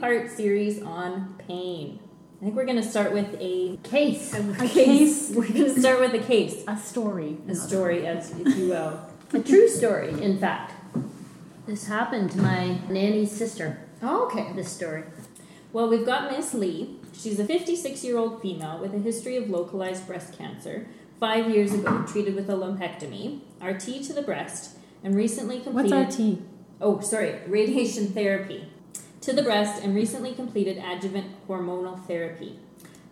part series on pain. I think we're going to start with a Case. a A case. case. We're going to start with a case, A story. a story, as if you will. A true story, in fact. This happened to my nanny's sister, Oh, okay. this story. Well, we've got Miss Lee. She's a 56 year old female with a history of localized breast cancer. Five years ago, treated with a lumpectomy, RT to the breast, and recently completed. What's RT? Oh, sorry, radiation therapy to the breast, and recently completed adjuvant hormonal therapy.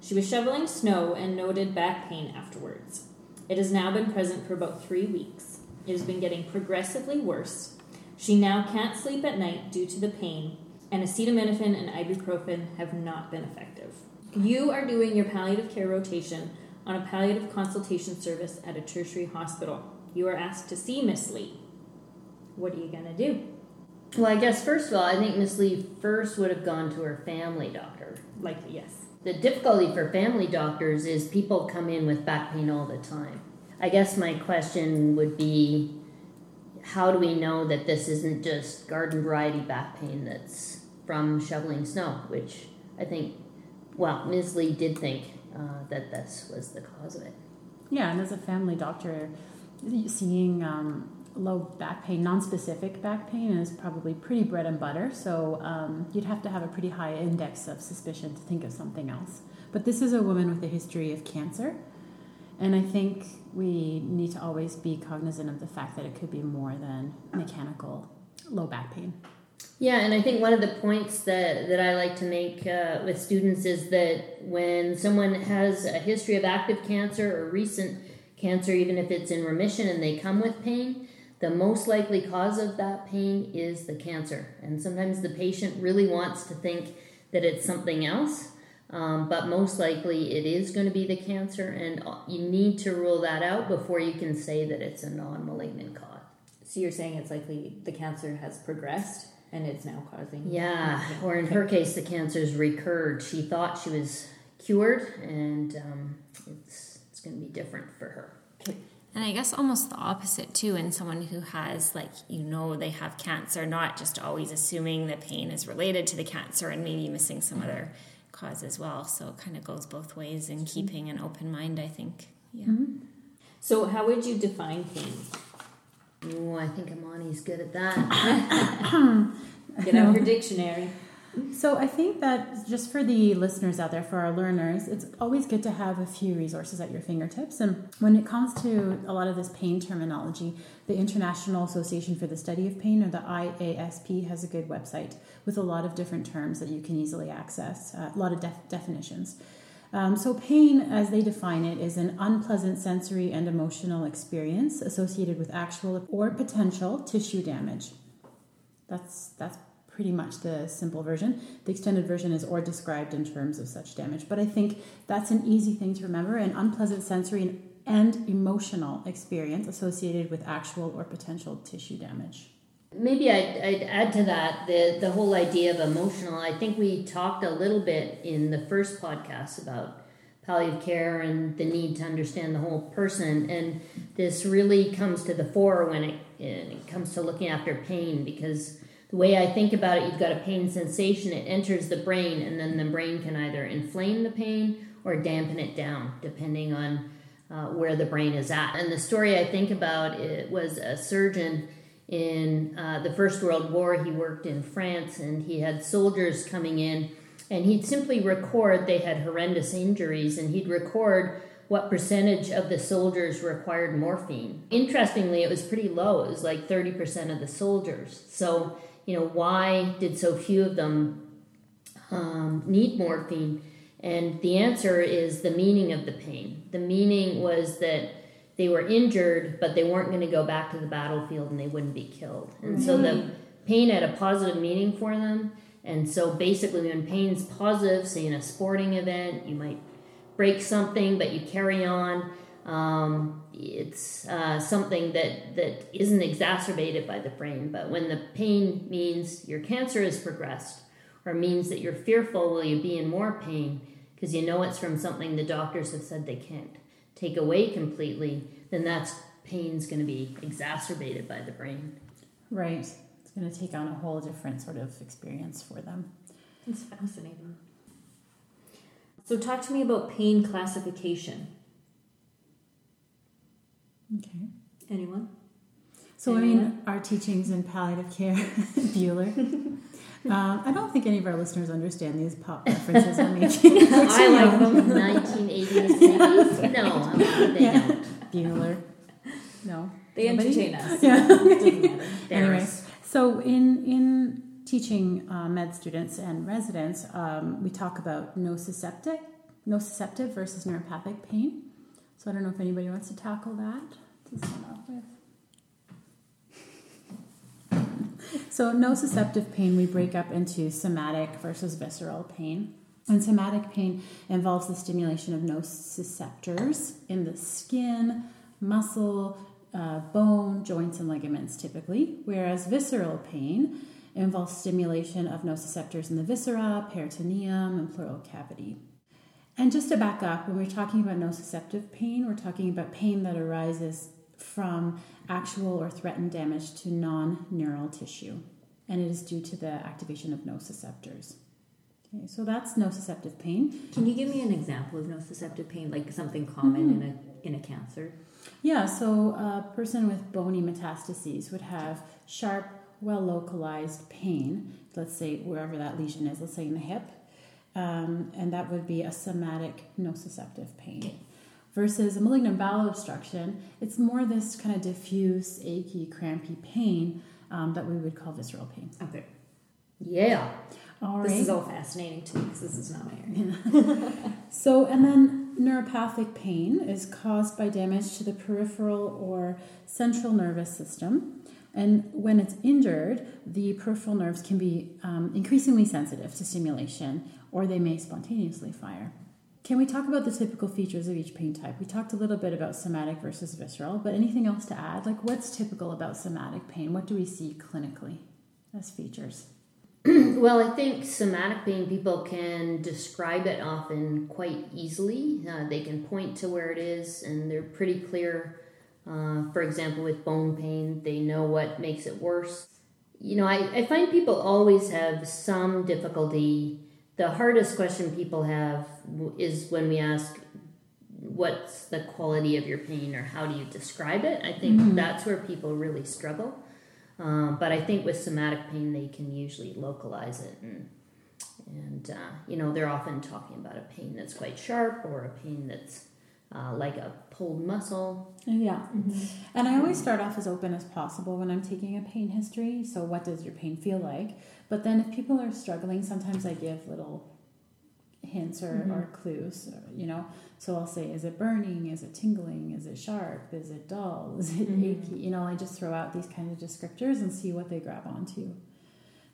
She was shoveling snow and noted back pain afterwards. It has now been present for about three weeks. It has been getting progressively worse. She now can't sleep at night due to the pain, and acetaminophen and ibuprofen have not been effective. You are doing your palliative care rotation on a palliative consultation service at a tertiary hospital. You are asked to see Miss Lee. What are you going to do? Well, I guess first of all, I think Miss Lee first would have gone to her family doctor. Likely, yes. The difficulty for family doctors is people come in with back pain all the time. I guess my question would be how do we know that this isn't just garden variety back pain that's from shoveling snow, which I think, well, Ms. Lee did think uh, that this was the cause of it. Yeah, and as a family doctor, seeing um, low back pain, non-specific back pain, is probably pretty bread and butter. So um, you'd have to have a pretty high index of suspicion to think of something else. But this is a woman with a history of cancer, and I think we need to always be cognizant of the fact that it could be more than mechanical low back pain. Yeah, and I think one of the points that, that I like to make uh, with students is that when someone has a history of active cancer or recent cancer, even if it's in remission and they come with pain, the most likely cause of that pain is the cancer. And sometimes the patient really wants to think that it's something else, um, but most likely it is going to be the cancer, and you need to rule that out before you can say that it's a non malignant cause. So you're saying it's likely the cancer has progressed and it's now causing. Yeah, or in her case, the cancer's recurred. She thought she was cured, and um, it's it's going to be different for her. And I guess almost the opposite too in someone who has, like, you know, they have cancer, not just always assuming the pain is related to the cancer and maybe missing some other cause as well. So it kind of goes both ways in keeping an open mind, I think. Yeah. Mm-hmm. So how would you define pain? Oh, I think Amani's good at that. Get out your dictionary. So I think that just for the listeners out there, for our learners, it's always good to have a few resources at your fingertips. And when it comes to a lot of this pain terminology, the International Association for the Study of Pain, or the IASP, has a good website with a lot of different terms that you can easily access, uh, a lot of def- definitions. Um, so, pain, as they define it, is an unpleasant sensory and emotional experience associated with actual or potential tissue damage. That's that's pretty much the simple version. The extended version is or described in terms of such damage. But I think that's an easy thing to remember an unpleasant sensory and emotional experience associated with actual or potential tissue damage. Maybe I'd, I'd add to that the, the whole idea of emotional. I think we talked a little bit in the first podcast about palliative care and the need to understand the whole person. And this really comes to the fore when it, it comes to looking after pain because the way I think about it, you've got a pain sensation, it enters the brain, and then the brain can either inflame the pain or dampen it down, depending on uh, where the brain is at. And the story I think about it was a surgeon in uh, the First World War. He worked in France, and he had soldiers coming in, and he'd simply record they had horrendous injuries, and he'd record what percentage of the soldiers required morphine. Interestingly, it was pretty low. It was like 30% of the soldiers. So you know, why did so few of them um, need morphine? And the answer is the meaning of the pain. The meaning was that they were injured, but they weren't going to go back to the battlefield and they wouldn't be killed. And so the pain had a positive meaning for them. And so basically, when pain's positive, say in a sporting event, you might break something, but you carry on. Um, it's uh, something that, that isn't exacerbated by the brain. But when the pain means your cancer has progressed or means that you're fearful, will you be in more pain because you know it's from something the doctors have said they can't take away completely, then that's pain's going to be exacerbated by the brain. Right. It's going to take on a whole different sort of experience for them. It's fascinating. So, talk to me about pain classification. Okay. Anyone? So, I mean, our teachings in palliative care, Bueller. Um, I don't think any of our listeners understand these pop references I'm making. I like them. 1980s maybe? No, um, they Yeah. don't. Bueller. No. They Nobody? entertain us. Yeah. Doesn't matter. Anyway, so in in teaching uh, med students and residents, um, we talk about nociceptive, nociceptive versus neuropathic pain. So I don't know if anybody wants to tackle that to start off with. So nociceptive pain we break up into somatic versus visceral pain. And somatic pain involves the stimulation of nociceptors in the skin, muscle, uh, bone, joints, and ligaments typically, whereas visceral pain involves stimulation of nociceptors in the viscera, peritoneum, and pleural cavity. And just to back up, when we're talking about nociceptive pain, we're talking about pain that arises from actual or threatened damage to non neural tissue, and it is due to the activation of nociceptors. Okay, so that's nociceptive pain. Can you give me an example of nociceptive pain, like something common in mm-hmm. a in a cancer? Yeah, so a person with bony metastases would have sharp, well localized pain, let's say wherever that lesion is, let's say in the hip, um, and that would be a somatic nociceptive pain. Versus a malignant bowel obstruction, it's more this kind of diffuse, achy, crampy pain um, that we would call visceral pain. Okay. Yeah. All This right. is all fascinating to me because this is not my area. So, and then neuropathic pain is caused by damage to the peripheral or central nervous system. And when it's injured, the peripheral nerves can be um, increasingly sensitive to stimulation or they may spontaneously fire. Can we talk about the typical features of each pain type? We talked a little bit about somatic versus visceral, but anything else to add? Like, what's typical about somatic pain? What do we see clinically as features? Well, I think somatic pain, people can describe it often quite easily. Uh, they can point to where it is, and they're pretty clear. Uh, for example, with bone pain, they know what makes it worse. You know, I, I find people always have some difficulty. The hardest question people have is when we ask, What's the quality of your pain, or how do you describe it? I think that's where people really struggle. Um, but I think with somatic pain, they can usually localize it, and and uh, you know they're often talking about a pain that's quite sharp or a pain that's uh, like a pulled muscle. Yeah. Mm-hmm. And I always start off as open as possible when I'm taking a pain history. So, what does your pain feel like? But then, if people are struggling, sometimes I give little hints or, mm-hmm. or clues, or, you know. So, I'll say, is it burning? Is it tingling? Is it sharp? Is it dull? Is it mm-hmm. achy? You know, I just throw out these kind of descriptors and see what they grab onto.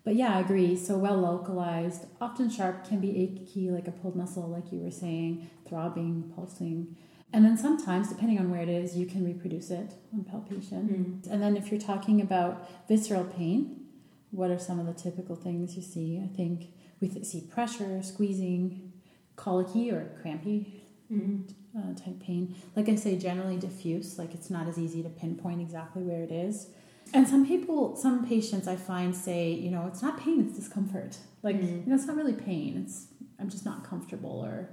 But yeah, I agree. So well localized, often sharp, can be achy, like a pulled muscle, like you were saying, throbbing, pulsing. And then sometimes, depending on where it is, you can reproduce it on palpation. And then if you're talking about visceral pain, what are some of the typical things you see? I think we see pressure, squeezing, colicky or crampy uh, type pain. Like I say, generally diffuse, like it's not as easy to pinpoint exactly where it is. And some people, some patients I find say, you know, it's not pain, it's discomfort. Like, you know, it's not really pain. It's, I'm just not comfortable or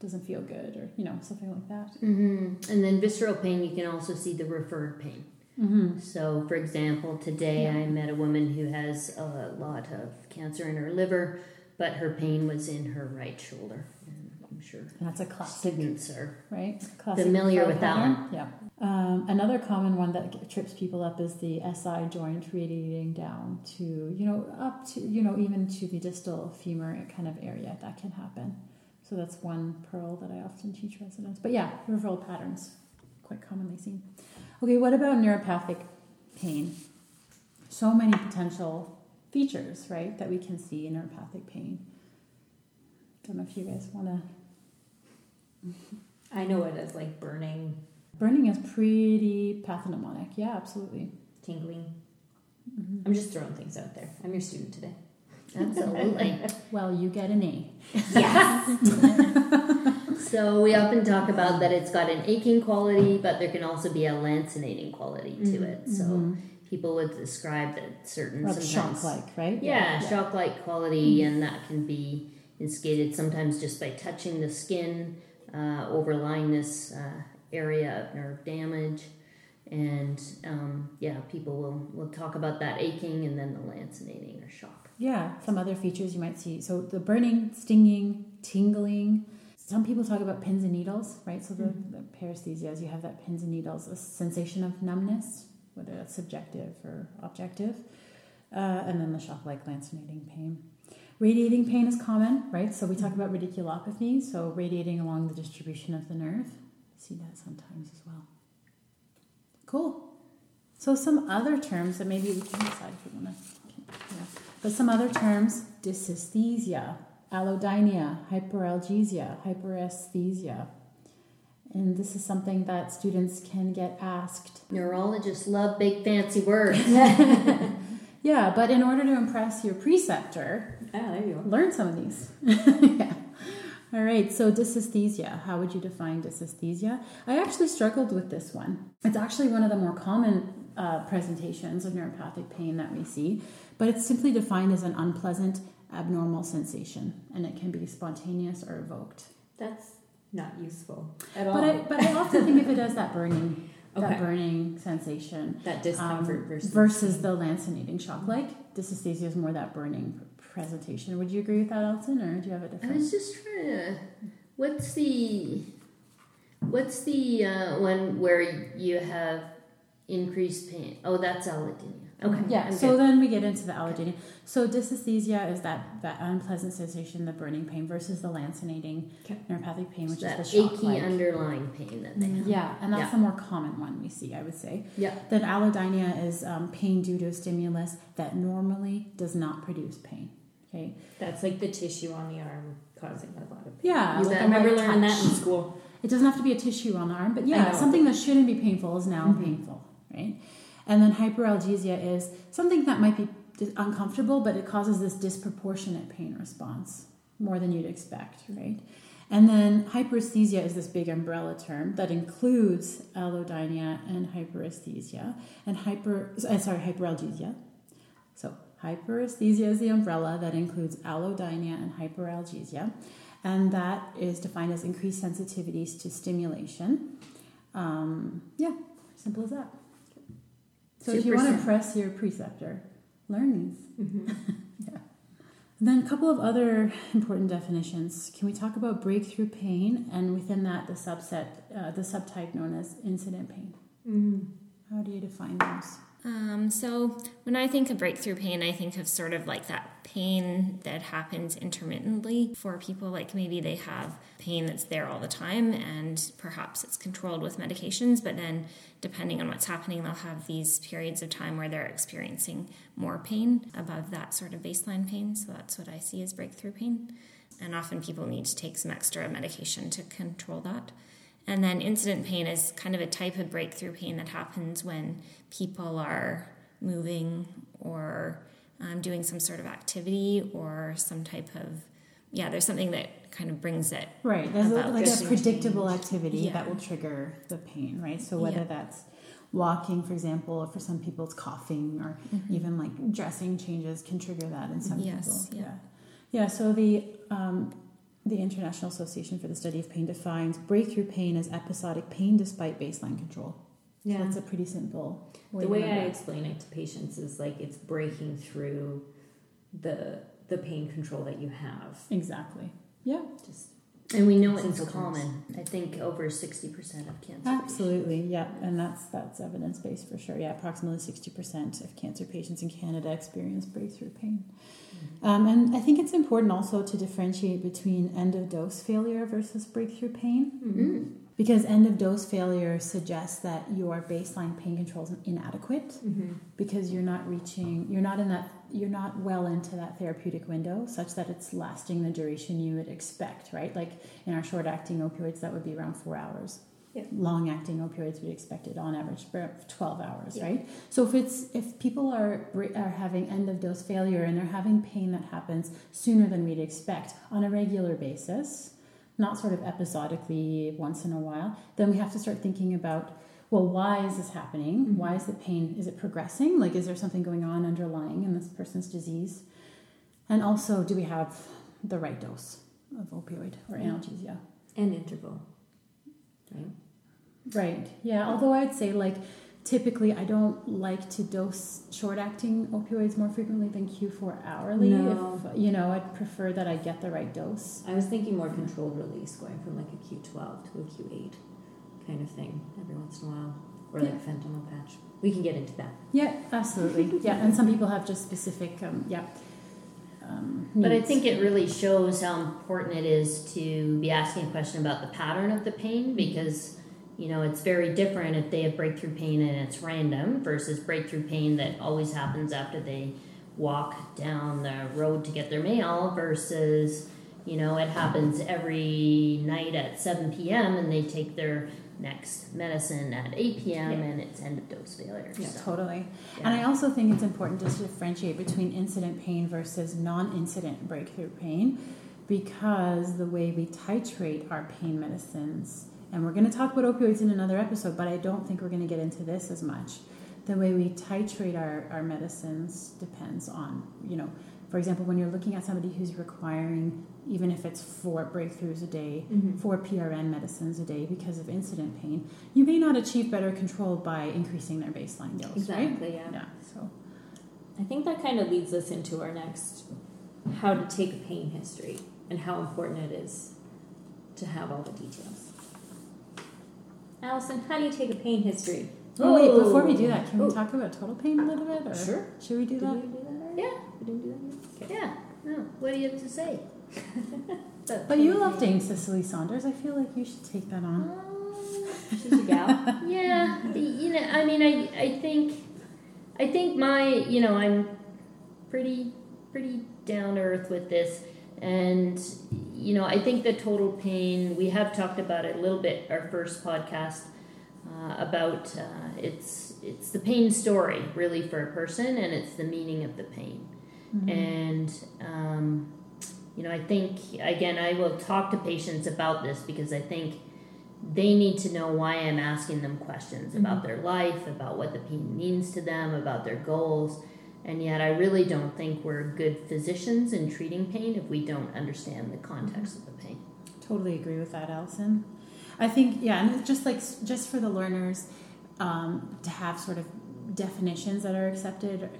doesn't feel good or, you know, something like that. Mm-hmm. And then visceral pain, you can also see the referred pain. Mm-hmm. So, for example, today I met a woman who has a lot of cancer in her liver, but her pain was in her right shoulder. And I'm sure And that's a classic, students are right? Classic Familiar with that one. Yeah. Um, another common one that trips people up is the SI joint radiating down to, you know, up to, you know, even to the distal femur kind of area. That can happen. So that's one pearl that I often teach residents. But yeah, referral patterns, quite commonly seen. Okay, what about neuropathic pain? So many potential features, right, that we can see in neuropathic pain. Don't know if you guys want to I know it as like burning, Burning is pretty pathognomonic. Yeah, absolutely. tingling. I'm just throwing things out there. I'm your student today. absolutely. Well, you get an A. Yes. so, we often talk about that it's got an aching quality, but there can also be a lancinating quality to it. So, people would describe that certain Or shock-like, right? yeah, shock-like quality, and that can be instigated sometimes just by touching the skin, uh, overlying this uh, area of nerve damage, and um, yeah, people will will talk about that aching and then the lancinating or shock. Yeah, some other features you might see. So the burning, stinging, tingling. Some people talk about pins and needles, right? So the, Mm-hmm. the paresthesias, you have that pins and needles, a sensation of numbness, whether that's subjective or objective, uh, and then the shock-like lancinating pain. Radiating pain is common, right? So we talk about radiculopathy, so radiating along the distribution of the nerve. See that sometimes as well. Cool. So some other terms that maybe we can decide if we want to. Yeah. But some other terms: dysesthesia, allodynia, hyperalgesia, hyperesthesia. And this is something that students can get asked. Neurologists love big fancy words. Yeah, but in order to impress your preceptor, ah, there you go. learn some of these. yeah. All right, so dysesthesia. How would you define dysesthesia? I actually struggled with this one. It's actually one of the more common uh, presentations of neuropathic pain that we see, but it's simply defined as an unpleasant, abnormal sensation, and it can be spontaneous or evoked. That's not useful at all. But I, but I often think of it as that burning, Okay. that burning sensation that um, discomfort versus versus the lancinating shock. Like dysesthesia is more that burning presentation. Would you agree with that, Alton, or do you have a different? I was just trying to. What's the what's the uh, one where you have increased pain? Oh, that's allodynia. Okay. Yeah, so then we get into the allodynia. So dysesthesia is that, that unpleasant sensation, the burning pain, versus the lancinating Okay. neuropathic pain, which that is the achy underlying pain that they have. Yeah, and that's Yeah. the more common one we see, I would say. Yeah. Then allodynia is um, pain due to a stimulus that normally does not produce pain. Okay. that's like the tissue on the arm causing a lot of pain. Yeah, like. I remember learning that in school. It doesn't have to be a tissue on the arm, but yeah, something that shouldn't be painful is now Mhm. painful, right? And then hyperalgesia is something that might be uncomfortable, but it causes this disproportionate pain response more than you'd expect, right? And then hyperesthesia is this big umbrella term that includes allodynia and hyperesthesia and hyper uh, sorry hyperalgesia. So hyperesthesia is the umbrella that includes allodynia and hyperalgesia, and that is defined as increased sensitivities to stimulation. Um, yeah, simple as that. So if you want to impress your preceptor, learn these. Mm-hmm. And then a couple of other important definitions. Can we talk about breakthrough pain and within that the subset, uh, the subtype known as incident pain? Mm. How do you define those? Um, so when I think of breakthrough pain, I think of sort of like that pain that happens intermittently for people. Like maybe they have pain that's there all the time, and perhaps it's controlled with medications. But then, depending on what's happening, they'll have these periods of time where they're experiencing more pain above that sort of baseline pain. So that's what I see as breakthrough pain. And often people need to take some extra medication to control that. And then incident pain is kind of a type of breakthrough pain that happens when people are moving or um, doing some sort of activity or some type of, yeah, there's something that kind of brings it. Right, there's a, About like a predictable activity Yeah. that will trigger the pain, right? So whether Yeah. that's walking, for example, or for some people it's coughing, or even like dressing changes can trigger that in some Yes, people. yeah. yeah. So the um, the International Association for the Study of Pain defines breakthrough pain as episodic pain despite baseline control. So Yeah. that's a pretty simple way the way I explain it to patients is like it's breaking through the the pain control that you have. exactly. Yeah, Just And we know it's common. I think over 60% of cancer. absolutely. Yeah, and that's that's evidence based for sure. Yeah, approximately sixty percent of cancer patients in Canada experience breakthrough pain. Um, and I think it's important also to differentiate between end of dose failure versus breakthrough pain. Mm. Because end of dose failure suggests that your baseline pain control is inadequate mm-hmm. because you're not reaching, you're not in that, you're not well into that therapeutic window such that it's lasting the duration you would expect, right? Like in our short acting opioids, that would be around four hours. Yeah. Long acting opioids, we expect it on average for 12 hours, Yeah. right? So if it's if people are are having end of dose failure and they're having pain that happens sooner than we'd expect on a regular basis, not sort of episodically once in a while, then we have to start thinking about well, why is this happening? Mm-hmm. Why is the pain? Is it progressing? Like, is there something going on underlying in this person's disease? And also, do we have the right dose of opioid or analgesia? And interval. Right? Right. Yeah. Although I'd say like typically I don't like to dose short acting opioids more frequently than Q4 hourly. No. If you know, I'd prefer that I get the right dose. I was thinking more controlled release, going from like a Q12 to a Q8 kind of thing every once in a while. Or like fentanyl patch. We can get into that. Yeah, absolutely. yeah, and some people have just specific um, yeah. Um, But I think it really shows how important it is to be asking a question about the pattern of the pain because you know it's very different if they have breakthrough pain and it's random versus breakthrough pain that always happens after they walk down the road to get their mail versus you know it happens every night at 7 p.m. and they take their next medicine at 8 p.m. Yeah. and it's end of dose failure. Yeah, So, totally. yeah. And I also think it's important to differentiate between incident pain versus non incident breakthrough pain because the way we titrate our pain medicines, and we're going to talk about opioids in another episode, but I don't think we're going to get into this as much. The way we titrate our, our medicines depends on, you know, for example, when you're looking at somebody who's requiring, even if it's four breakthroughs a day, Mm-hmm. four PRN medicines a day because of incident pain, you may not achieve better control by increasing their baseline dose, right? Exactly, yeah. Yeah. So I think that kind of leads us into our next how to take a pain history and how important it is to have all the details. Allison, how do you take a pain history? Oh, wait, before we do that, can we talk about total pain a little bit? Or Sure. Should we do Did that? we do that? Yeah. We didn't do that. Yeah. No. What do you have to say? But you love dating Cicely Saunders. I feel like you should take that on. Um, She's a gal. yeah, the- you know, I mean, I, I think, I think my, you know, I'm pretty, pretty down earth with this, and you know, I think the total pain. We have talked about it a little bit our first podcast uh, about uh, it's it's the pain story really for a person, and it's the meaning of the pain, and. Um, you know, I think again, I will talk to patients about this because I think they need to know why I'm asking them questions about their life, about what the pain means to them, about their goals. And yet, I really don't think we're good physicians in treating pain if we don't understand the context of the pain. Totally agree with that, Allison. I think yeah, and just like just for the learners um, to have sort of definitions that are accepted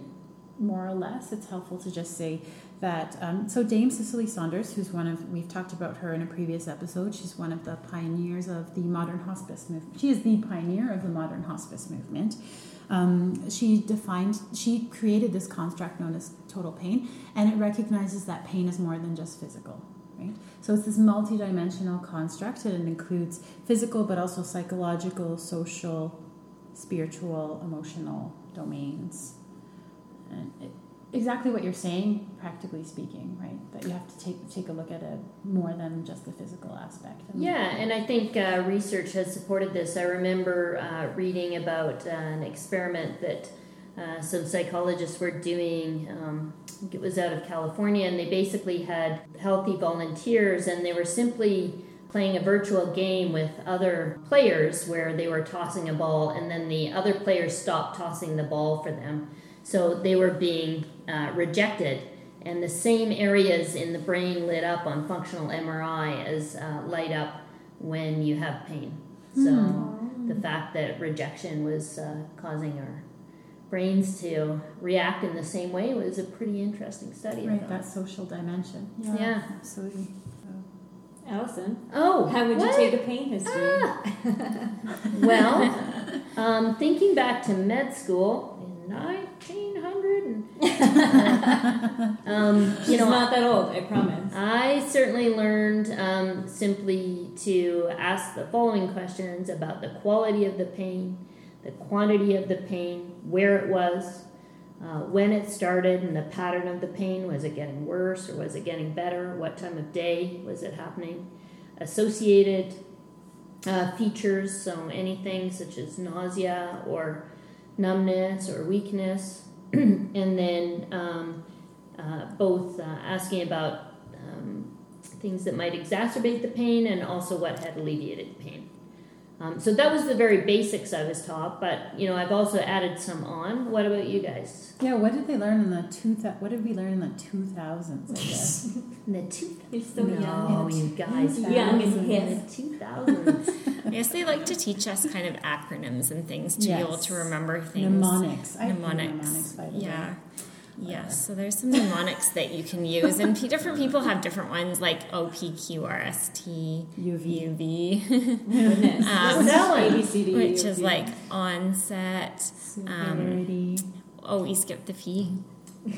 more or less, it's helpful to just say that. Um, so Dame Cicely Saunders, who's one of we've talked about her in a previous episode. She's one of the pioneers of the modern hospice movement. She is the pioneer of the modern hospice movement. Um, she defined, she created this construct known as total pain, and it recognizes that pain is more than just physical, right? So it's this multidimensional construct, and it includes physical, but also psychological, social, spiritual, emotional domains. It, exactly what you're saying, practically speaking, right? That you have to take take a look at it more than just the physical aspect. And- Yeah, and I think uh, research has supported this. I remember uh, reading about uh, an experiment that uh, some psychologists were doing. Um, I think it was out of California, and they basically had healthy volunteers, and they were simply playing a virtual game with other players where they were tossing a ball, and then the other players stopped tossing the ball for them. So they were being uh, rejected and the same areas in the brain lit up on functional MRI as uh, light up when you have pain. So the fact that rejection was uh, causing our brains to react in the same way was a pretty interesting study. I Right, that social dimension. Yeah. absolutely. Allison, oh, how would you what? take a pain history? Ah. well, um, thinking back to med school in 1900, and, um, She's you know, not that old, I promise. I certainly learned um, simply to ask the following questions about the quality of the pain, the quantity of the pain, where it was, uh, when it started, and the pattern of the pain. Was it getting worse or was it getting better? What time of day was it happening? Associated uh, features, so anything such as nausea or numbness or weakness, and then um, uh, both uh, asking about um, things that might exacerbate the pain and also what had alleviated the pain. Um, so that was the very basics I was taught, but you know I've also added some on. What about you guys? Yeah, what did they learn in the two? thou- What did we learn in the two thousands? I guess. The two. You're so no, young. you guys, Young and in the two thousands. Yes, they like to teach us kind of acronyms and things to be able to remember things. Mnemonics. I Mnemonics. mnemonics by the way. Yes, so there's some mnemonics that you can use, and different people have different ones like O P Q R S T UV. U V, Um. ABCD, which is like onset. Severity. Oh, we skipped the P.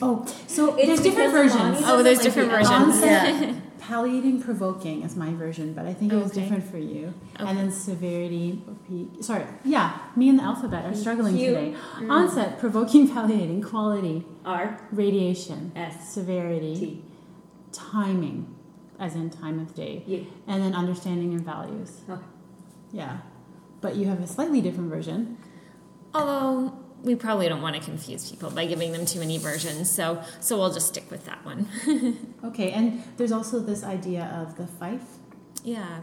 oh, so It's there's different versions. Oh, there's doesn't different the versions. Onset, palliating provoking is my version, but I think it was Okay. different for you. Okay. And then severity, sorry, yeah, me and the alphabet are struggling Q. today. Mm. Onset, provoking, palliating, quality, R radiation, S severity, T timing, as in time of day, U. and then understanding and values. Okay. Yeah, but you have a slightly different version. Although we probably don't want to confuse people by giving them too many versions, so so we'll just stick with that one. Okay, and there's also this idea of the FIFE. Yeah.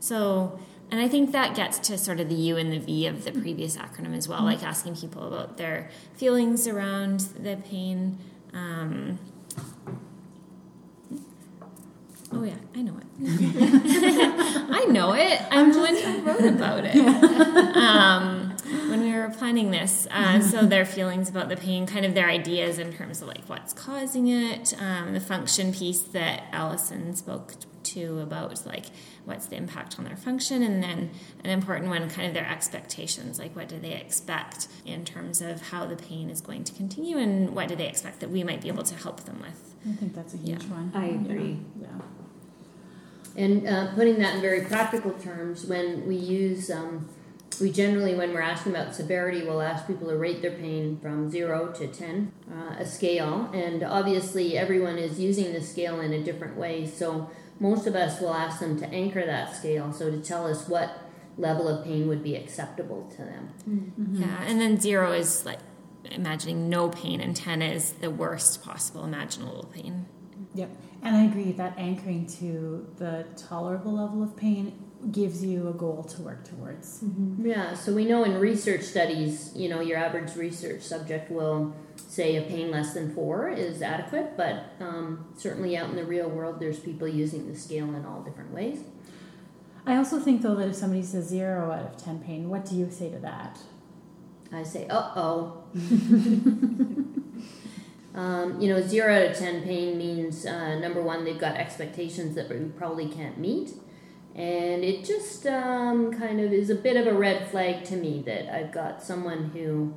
So, and I think that gets to sort of the U and the V of the previous acronym as well, like asking people about their feelings around the pain. Um, oh, yeah, I know it. I know it. I'm the one who wrote about it. Um, when we were planning this, uh, so their feelings about the pain, kind of their ideas in terms of like what's causing it, um, the function piece that Allison spoke to about like what's the impact on their function, and then an important one, kind of their expectations, like what do they expect in terms of how the pain is going to continue, and what do they expect that we might be able to help them with. I think that's a huge Yeah. one. I agree. Yeah. And uh, putting that in very practical terms, when we use, um, we generally, when we're asking about severity, we'll ask people to rate their pain from zero to 10, uh, a scale. And obviously, everyone is using the scale in a different way. So, most of us will ask them to anchor that scale, so to tell us what level of pain would be acceptable to them. Yeah, and then zero is like imagining no pain, and ten is the worst possible imaginable pain. Yep. And I agree that anchoring to the tolerable level of pain gives you a goal to work towards. Yeah, so we know in research studies, you know, your average research subject will say a pain less than four is adequate, but um, certainly out in the real world, there's people using the scale in all different ways. I also think, though, that if somebody says zero out of 10 pain, what do you say to that? I say, uh oh. um, you know, zero out of 10 pain means uh, number one, they've got expectations that we probably can't meet. And it just um, kind of is a bit of a red flag to me that I've got someone who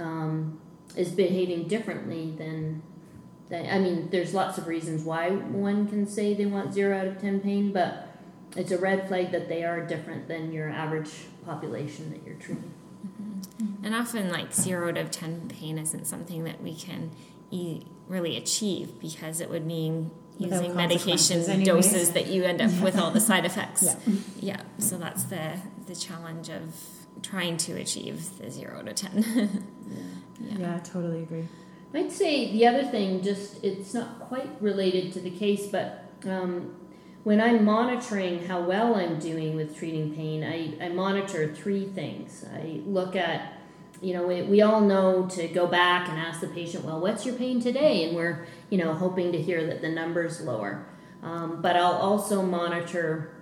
um, is behaving differently than. I mean, there's lots of reasons why one can say they want zero out of 10 pain, but it's a red flag that they are different than your average population that you're treating. And often, like zero out of ten pain isn't something that we can e- really achieve because it would mean using medication consequences anyways. doses that you end up with all the side effects. Yeah. Yeah, so that's the the challenge of trying to achieve the zero to ten. Yeah, yeah. I totally agree. I'd say the other thing, just it's not quite related to the case, but um, when I'm monitoring how well I'm doing with treating pain, I, I monitor three things. I look at, you know, we, we all know to go back and ask the patient, well, what's your pain today? And we're, you know, hoping to hear that the number's lower. Um, but I'll also monitor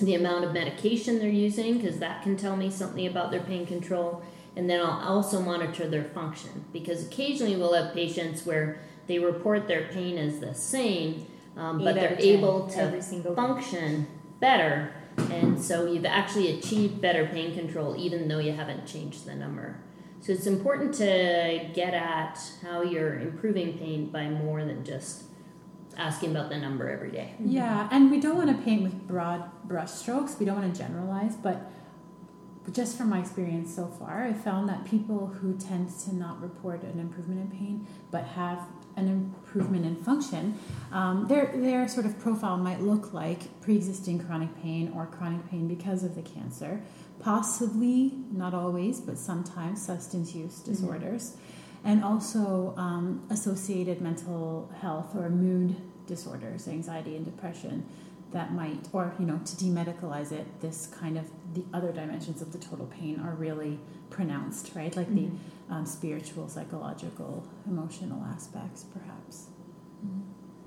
the amount of medication they're using because that can tell me something about their pain control. And then I'll also monitor their function because occasionally we'll have patients where they report their pain as the same, um, but they're able to function better. And so you've actually achieved better pain control even though you haven't changed the number. So it's important to get at how you're improving pain by more than just asking about the number every day. Yeah, and we don't want to paint with broad brush strokes. We don't want to generalize, but just from my experience so far, I found that people who tend to not report an improvement in pain but have an improvement in function, um, their their sort of profile might look like pre-existing chronic pain or chronic pain because of the cancer, possibly not always, but sometimes substance use disorders, and also um, associated mental health or mood disorders, anxiety and depression that might, or you know, to demedicalize it, this kind of the other dimensions of the total pain are really pronounced, right? Like the um, spiritual, psychological, emotional aspects, perhaps.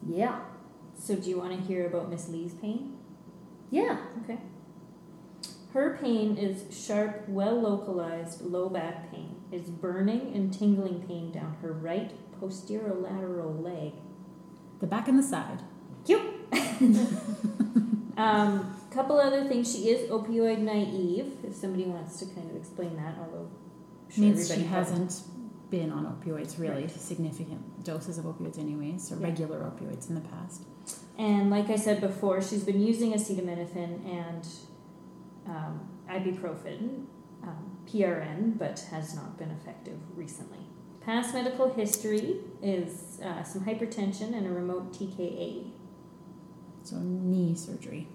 Yeah. So, do you want to hear about Miss Lee's pain? Yeah. Okay. Her pain is sharp, well localized low back pain. It's burning and tingling pain down her right posterolateral leg. The back and the side. Cute. um, couple other things. She is opioid naive. If somebody wants to kind of explain that, although sure Means she hasn't been on opioids really significant doses of opioids anyways, or Yeah. regular opioids in the past. And like I said before, she's been using acetaminophen and um, ibuprofen, um, PRN, but has not been effective recently. Past medical history is uh, some hypertension and a remote TKA. So knee surgery.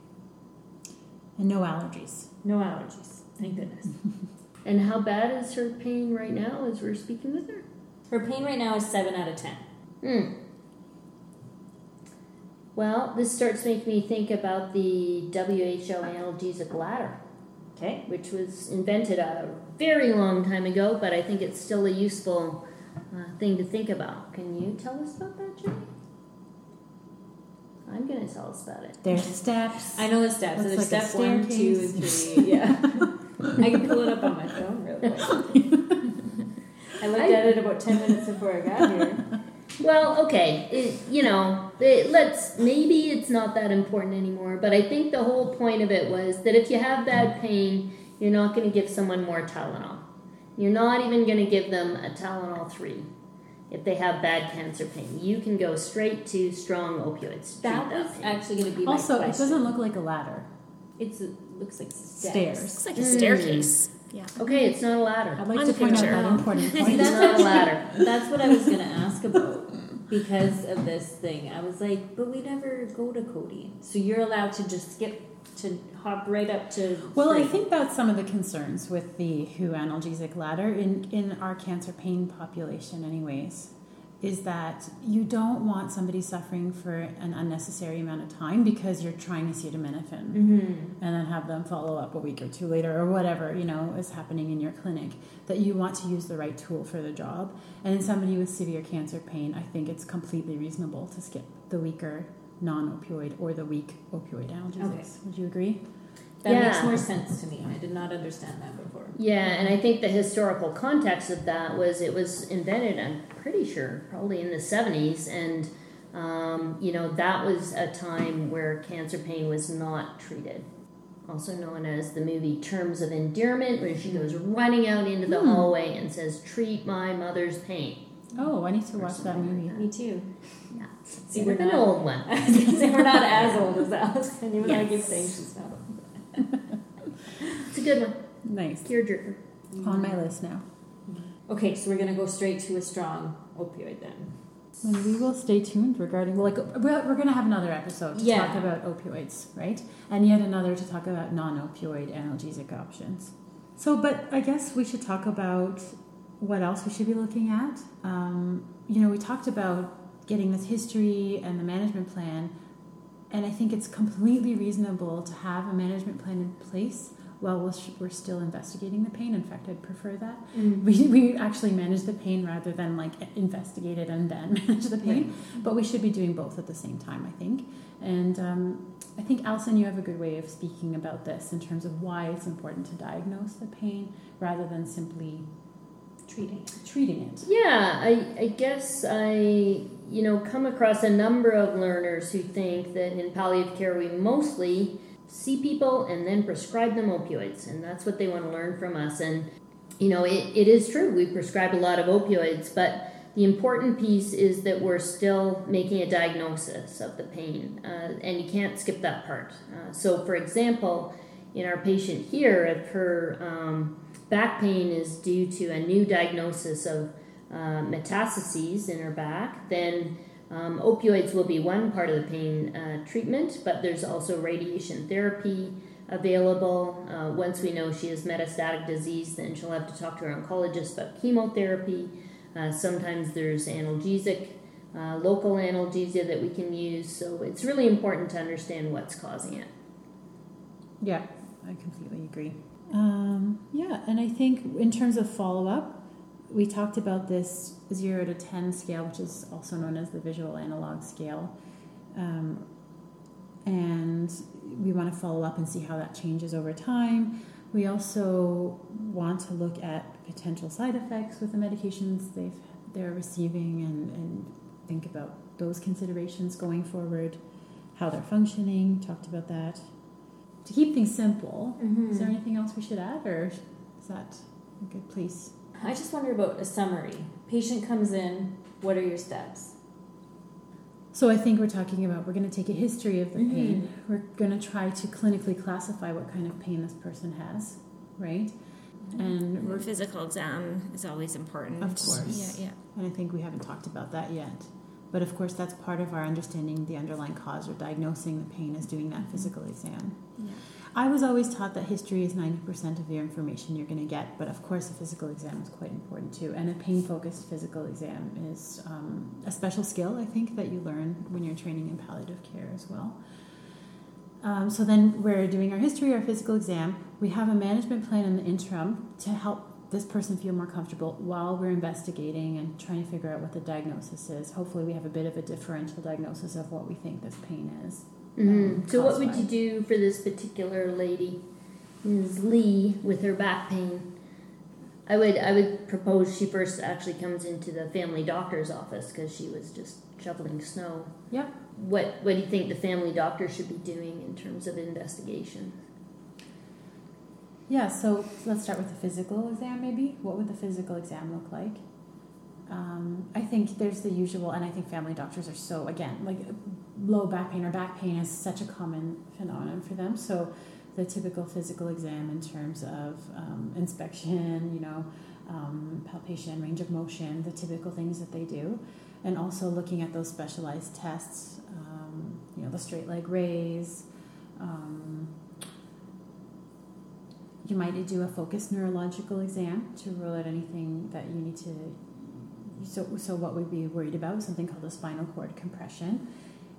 And no allergies. No allergies, thank goodness. And how bad is her pain right now as we're speaking with her? Her pain right now is 7 out of 10. Hmm. Well, this starts making me think about the WHO analgesic ladder, Okay. which was invented a very long time ago, but I think it's still a useful uh, thing to think about. Can you tell us about that, Jimmy? I'm going to tell us about it. There's steps. I know the steps. So there's like a step one, two, and three. Yeah. I can pull it up on my phone real quick. I looked at it about 10 minutes before I got here. Well, okay, it, you know, it, let's maybe it's not that important anymore, but I think the whole point of it was that if you have bad pain, you're not going to give someone more Tylenol. You're not even going to give them a Tylenol 3 if they have bad cancer pain. You can go straight to strong opioids. to treat That was pain. actually going to be my also, it doesn't look like a ladder. It's it looks like steps. Stairs. It's like a Mm. staircase. Yeah. Okay, it's not a ladder. I'd like On to the point out picture. that important point. It's that's not a ladder. That's what I was going to ask about because of this thing. I was like, but we never go to codeine, so you're allowed to just skip to hop right up to. Well, I think that's some of the concerns with the WHO analgesic ladder in, in our cancer pain population, anyways, is that you don't want somebody suffering for an unnecessary amount of time because you're trying to acetaminophen Mm-hmm. and then have them follow up a week or two later or whatever, you know, is happening in your clinic. That you want to use the right tool for the job. And in somebody with severe cancer pain, I think it's completely reasonable to skip the weaker non opioid or the weak opioid analgesics. Would you agree? That makes more sense to me. I did not understand that before. Yeah, and I think the historical context of that was it was invented, I'm pretty sure, probably in the 70s. And, um, you know, that was a time where cancer pain was not treated. Also known as the movie Terms of Endearment, where she goes running out into the Hmm. hallway and says, Treat my mother's pain. Oh, I need to watch that something like movie. Me too. Yeah. See, It's we're an old one. I was gonna say we're not as old as Alice, and even though I keep Yes. saying she's not old. It's a good one. Nice. Tearjerker. On my list now. Okay, so we're gonna go straight to a strong opioid then. And we will stay tuned regarding, well, like, we're, we're going to have another episode to Yeah. talk about opioids, right? And yet another to talk about non opioid analgesic options. So, but I guess we should talk about what else we should be looking at. Um, you know, we talked about getting this history and the management plan, and I think it's completely reasonable to have a management plan in place while we're, still investigating the pain. In fact, I'd prefer that we, we actually manage the pain rather than like investigate it and then manage the pain. But we should be doing both at the same time, I think. And um, I think, Alison, you have a good way of speaking about this in terms of why it's important to diagnose the pain rather than simply Treating. treating it. Yeah, I, I guess I, you know, come across a number of learners who think that in palliative care we mostly see people and then prescribe them opioids, and that's what they want to learn from us. And, you know, it, it is true, we prescribe a lot of opioids, but the important piece is that we're still making a diagnosis of the pain, uh, and you can't skip that part. Uh, so, for example, in our patient here, if her um, back pain is due to a new diagnosis of uh, metastases in her back, then um, opioids will be one part of the pain uh, treatment, but there's also radiation therapy available. Uh, once we know she has metastatic disease, then she'll have to talk to her oncologist about chemotherapy. Uh, sometimes there's analgesic uh, local analgesia that we can use. So it's really important to understand what's causing it. Yeah, I completely agree. Um, yeah, and I think in terms of follow up, we talked about this 0 to 10 scale, which is also known as the visual analog scale. Um, and we want to follow up and see how that changes over time. We also want to look at potential side effects with the medications they've they're receiving and, and think about those considerations going forward, how they're functioning. Talked about that. To keep things simple, Mm-hmm. is there anything else we should add, or is that a good place? I just wonder about a summary. Patient comes in. What are your steps? So I think we're talking about we're going to take a history of the Mhm. pain. We're going to try to clinically classify what kind of pain this person has, right? And we're physical exam is always important. Of course. Yeah, yeah. And I think we haven't talked about that yet. But of course, that's part of our understanding the underlying cause or diagnosing the pain is doing that physical exam. Yeah. I was always taught that history is 90% of the information you're going to get, but of course, a physical exam is quite important too. And a pain focused physical exam is um, a special skill, I think, that you learn when you're training in palliative care as well. Um, so then we're doing our history, our physical exam. We have a management plan in the interim to help this person feel more comfortable while we're investigating and trying to figure out what the diagnosis is. Hopefully, we have a bit of a differential diagnosis of what we think this pain is. Mm-hmm. So, what would you do for this particular lady, Ms. Lee, with her back pain? I would I would propose she first actually comes into the family doctor's office because she was just shoveling snow. Yep. What What do you think the family doctor should be doing in terms of investigation? Yeah, so let's start with the physical exam, maybe. What would the physical exam look like? Um, I think there's the usual, and I think family doctors are so, again, like low back pain or back pain is such a common phenomenon for them. So the typical physical exam in terms of um, inspection, you know, um, palpation, range of motion, the typical things that they do, and also looking at those specialized tests, um, you know, the straight leg raise. Um, you might do a focused neurological exam to rule out anything that you need to. So, so what we'd be worried about something called a spinal cord compression.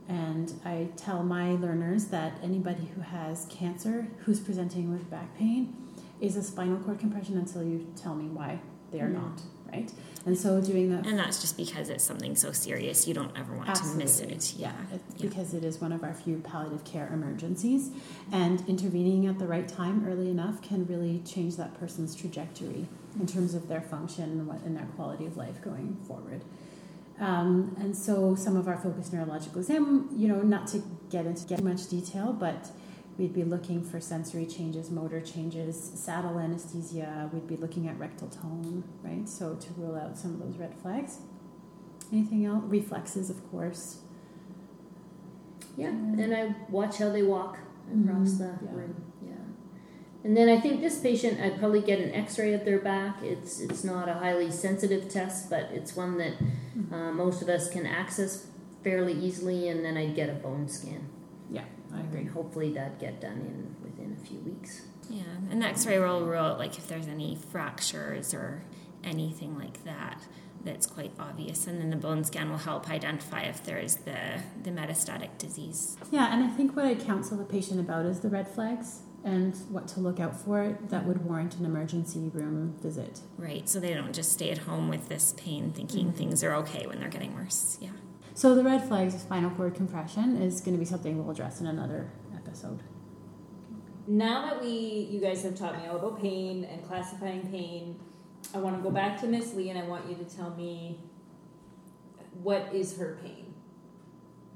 And I tell my learners that anybody who has cancer who's presenting with back pain is a spinal cord compression until you tell me why they are Mm. not, right? And so doing that. And that's just because it's something so serious you don't ever want to miss it. Yeah. it's because it is one of our few palliative care emergencies, and intervening at the right time early enough can really change that person's trajectory in terms of their function and, what, and their quality of life going forward. Um, and so, some of our focused neurological exam, you know, not to get into get too much detail, but we'd be looking for sensory changes, motor changes, saddle anesthesia. We'd be looking at rectal tone, right? So to rule out some of those red flags. Anything else? Reflexes, of course. Yeah, and I watch how they walk across Mhm, the yeah. room. Yeah, and then I think this patient, I'd probably get an X-ray of their back. It's it's not a highly sensitive test, but it's one that uh, most of us can access fairly easily. And then I'd get a bone scan. Yeah, I agree. And hopefully that'd get done in within a few weeks. Yeah, and the X-ray will rule out like if there's any fractures or anything like that that's quite obvious, and then the bone scan will help identify if there is the the metastatic disease. Yeah, and I think what I counsel the patient about is the red flags and what to look out for that would warrant an emergency room visit. Right, so they don't just stay at home with this pain thinking Mm-hmm. things are okay when they're getting worse. Yeah. So the red flags of spinal cord compression is going to be something we'll address in another episode. Now that we, you guys have taught me all about pain and classifying pain, I want to go back to Miss Lee and I want you to tell me what is her pain.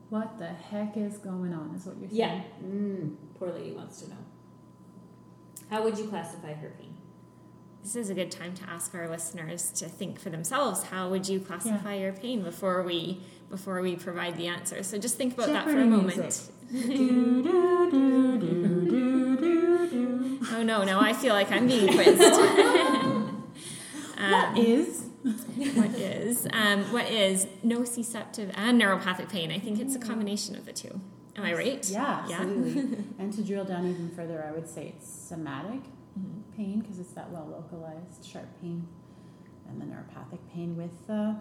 What the heck is going on? Is what you're saying? Yeah, Mm. poor lady wants to know. How would you classify her pain? This is a good time to ask our listeners to think for themselves. How would you classify your pain before we before we provide the answer? So just think about that for a moment. Do, do, do. Oh no, now I feel like I'm being quizzed. What is? what is um, what is nociceptive and neuropathic pain? I think it's a combination of the two. Am I right? Yeah, Yeah. absolutely. and to drill down even further, I would say it's somatic Mhm. pain because it's that well localized, sharp pain, and the neuropathic pain with uh,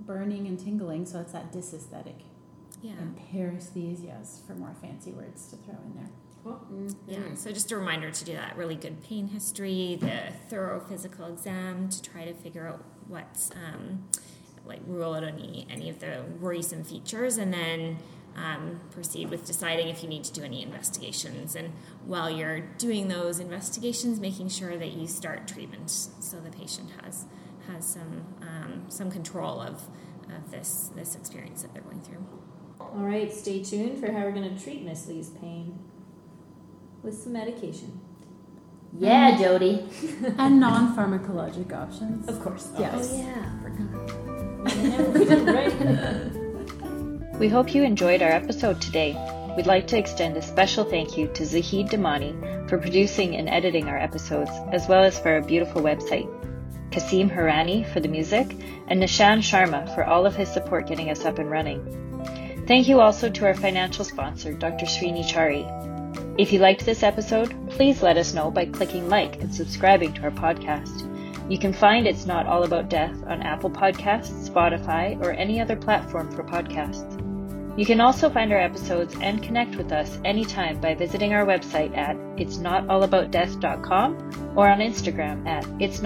burning and tingling, so it's that dysesthetic. Yeah. And paresthesias for more fancy words to throw in there. Cool. Yeah, so just a reminder to do that really good pain history, the thorough physical exam to try to figure out what's um, like rule out any any of the worrisome features, and then um, proceed with deciding if you need to do any investigations. And while you're doing those investigations, making sure that you start treatment so the patient has has some um, some control of of this this experience that they're going through. All right, stay tuned for how we're going to treat Miss Lee's pain with some medication. Yeah, Jody. and non pharmacologic options. Of course. Yes. Oh yeah, forgot. We hope you enjoyed our episode today. We'd like to extend a special thank you to Zahid Damani for producing and editing our episodes, as well as for our beautiful website, Kasim Harani for the music, and Nishan Sharma for all of his support getting us up and running. Thank you also to our financial sponsor, Dr. Srini Chari. If you liked this episode, please let us know by clicking like and subscribing to our podcast. You can find It's Not All About Death on Apple Podcasts, Spotify, or any other platform for podcasts. You can also find our episodes and connect with us anytime by visiting our website at itsnotallaboutdeath.com or on Instagram at It's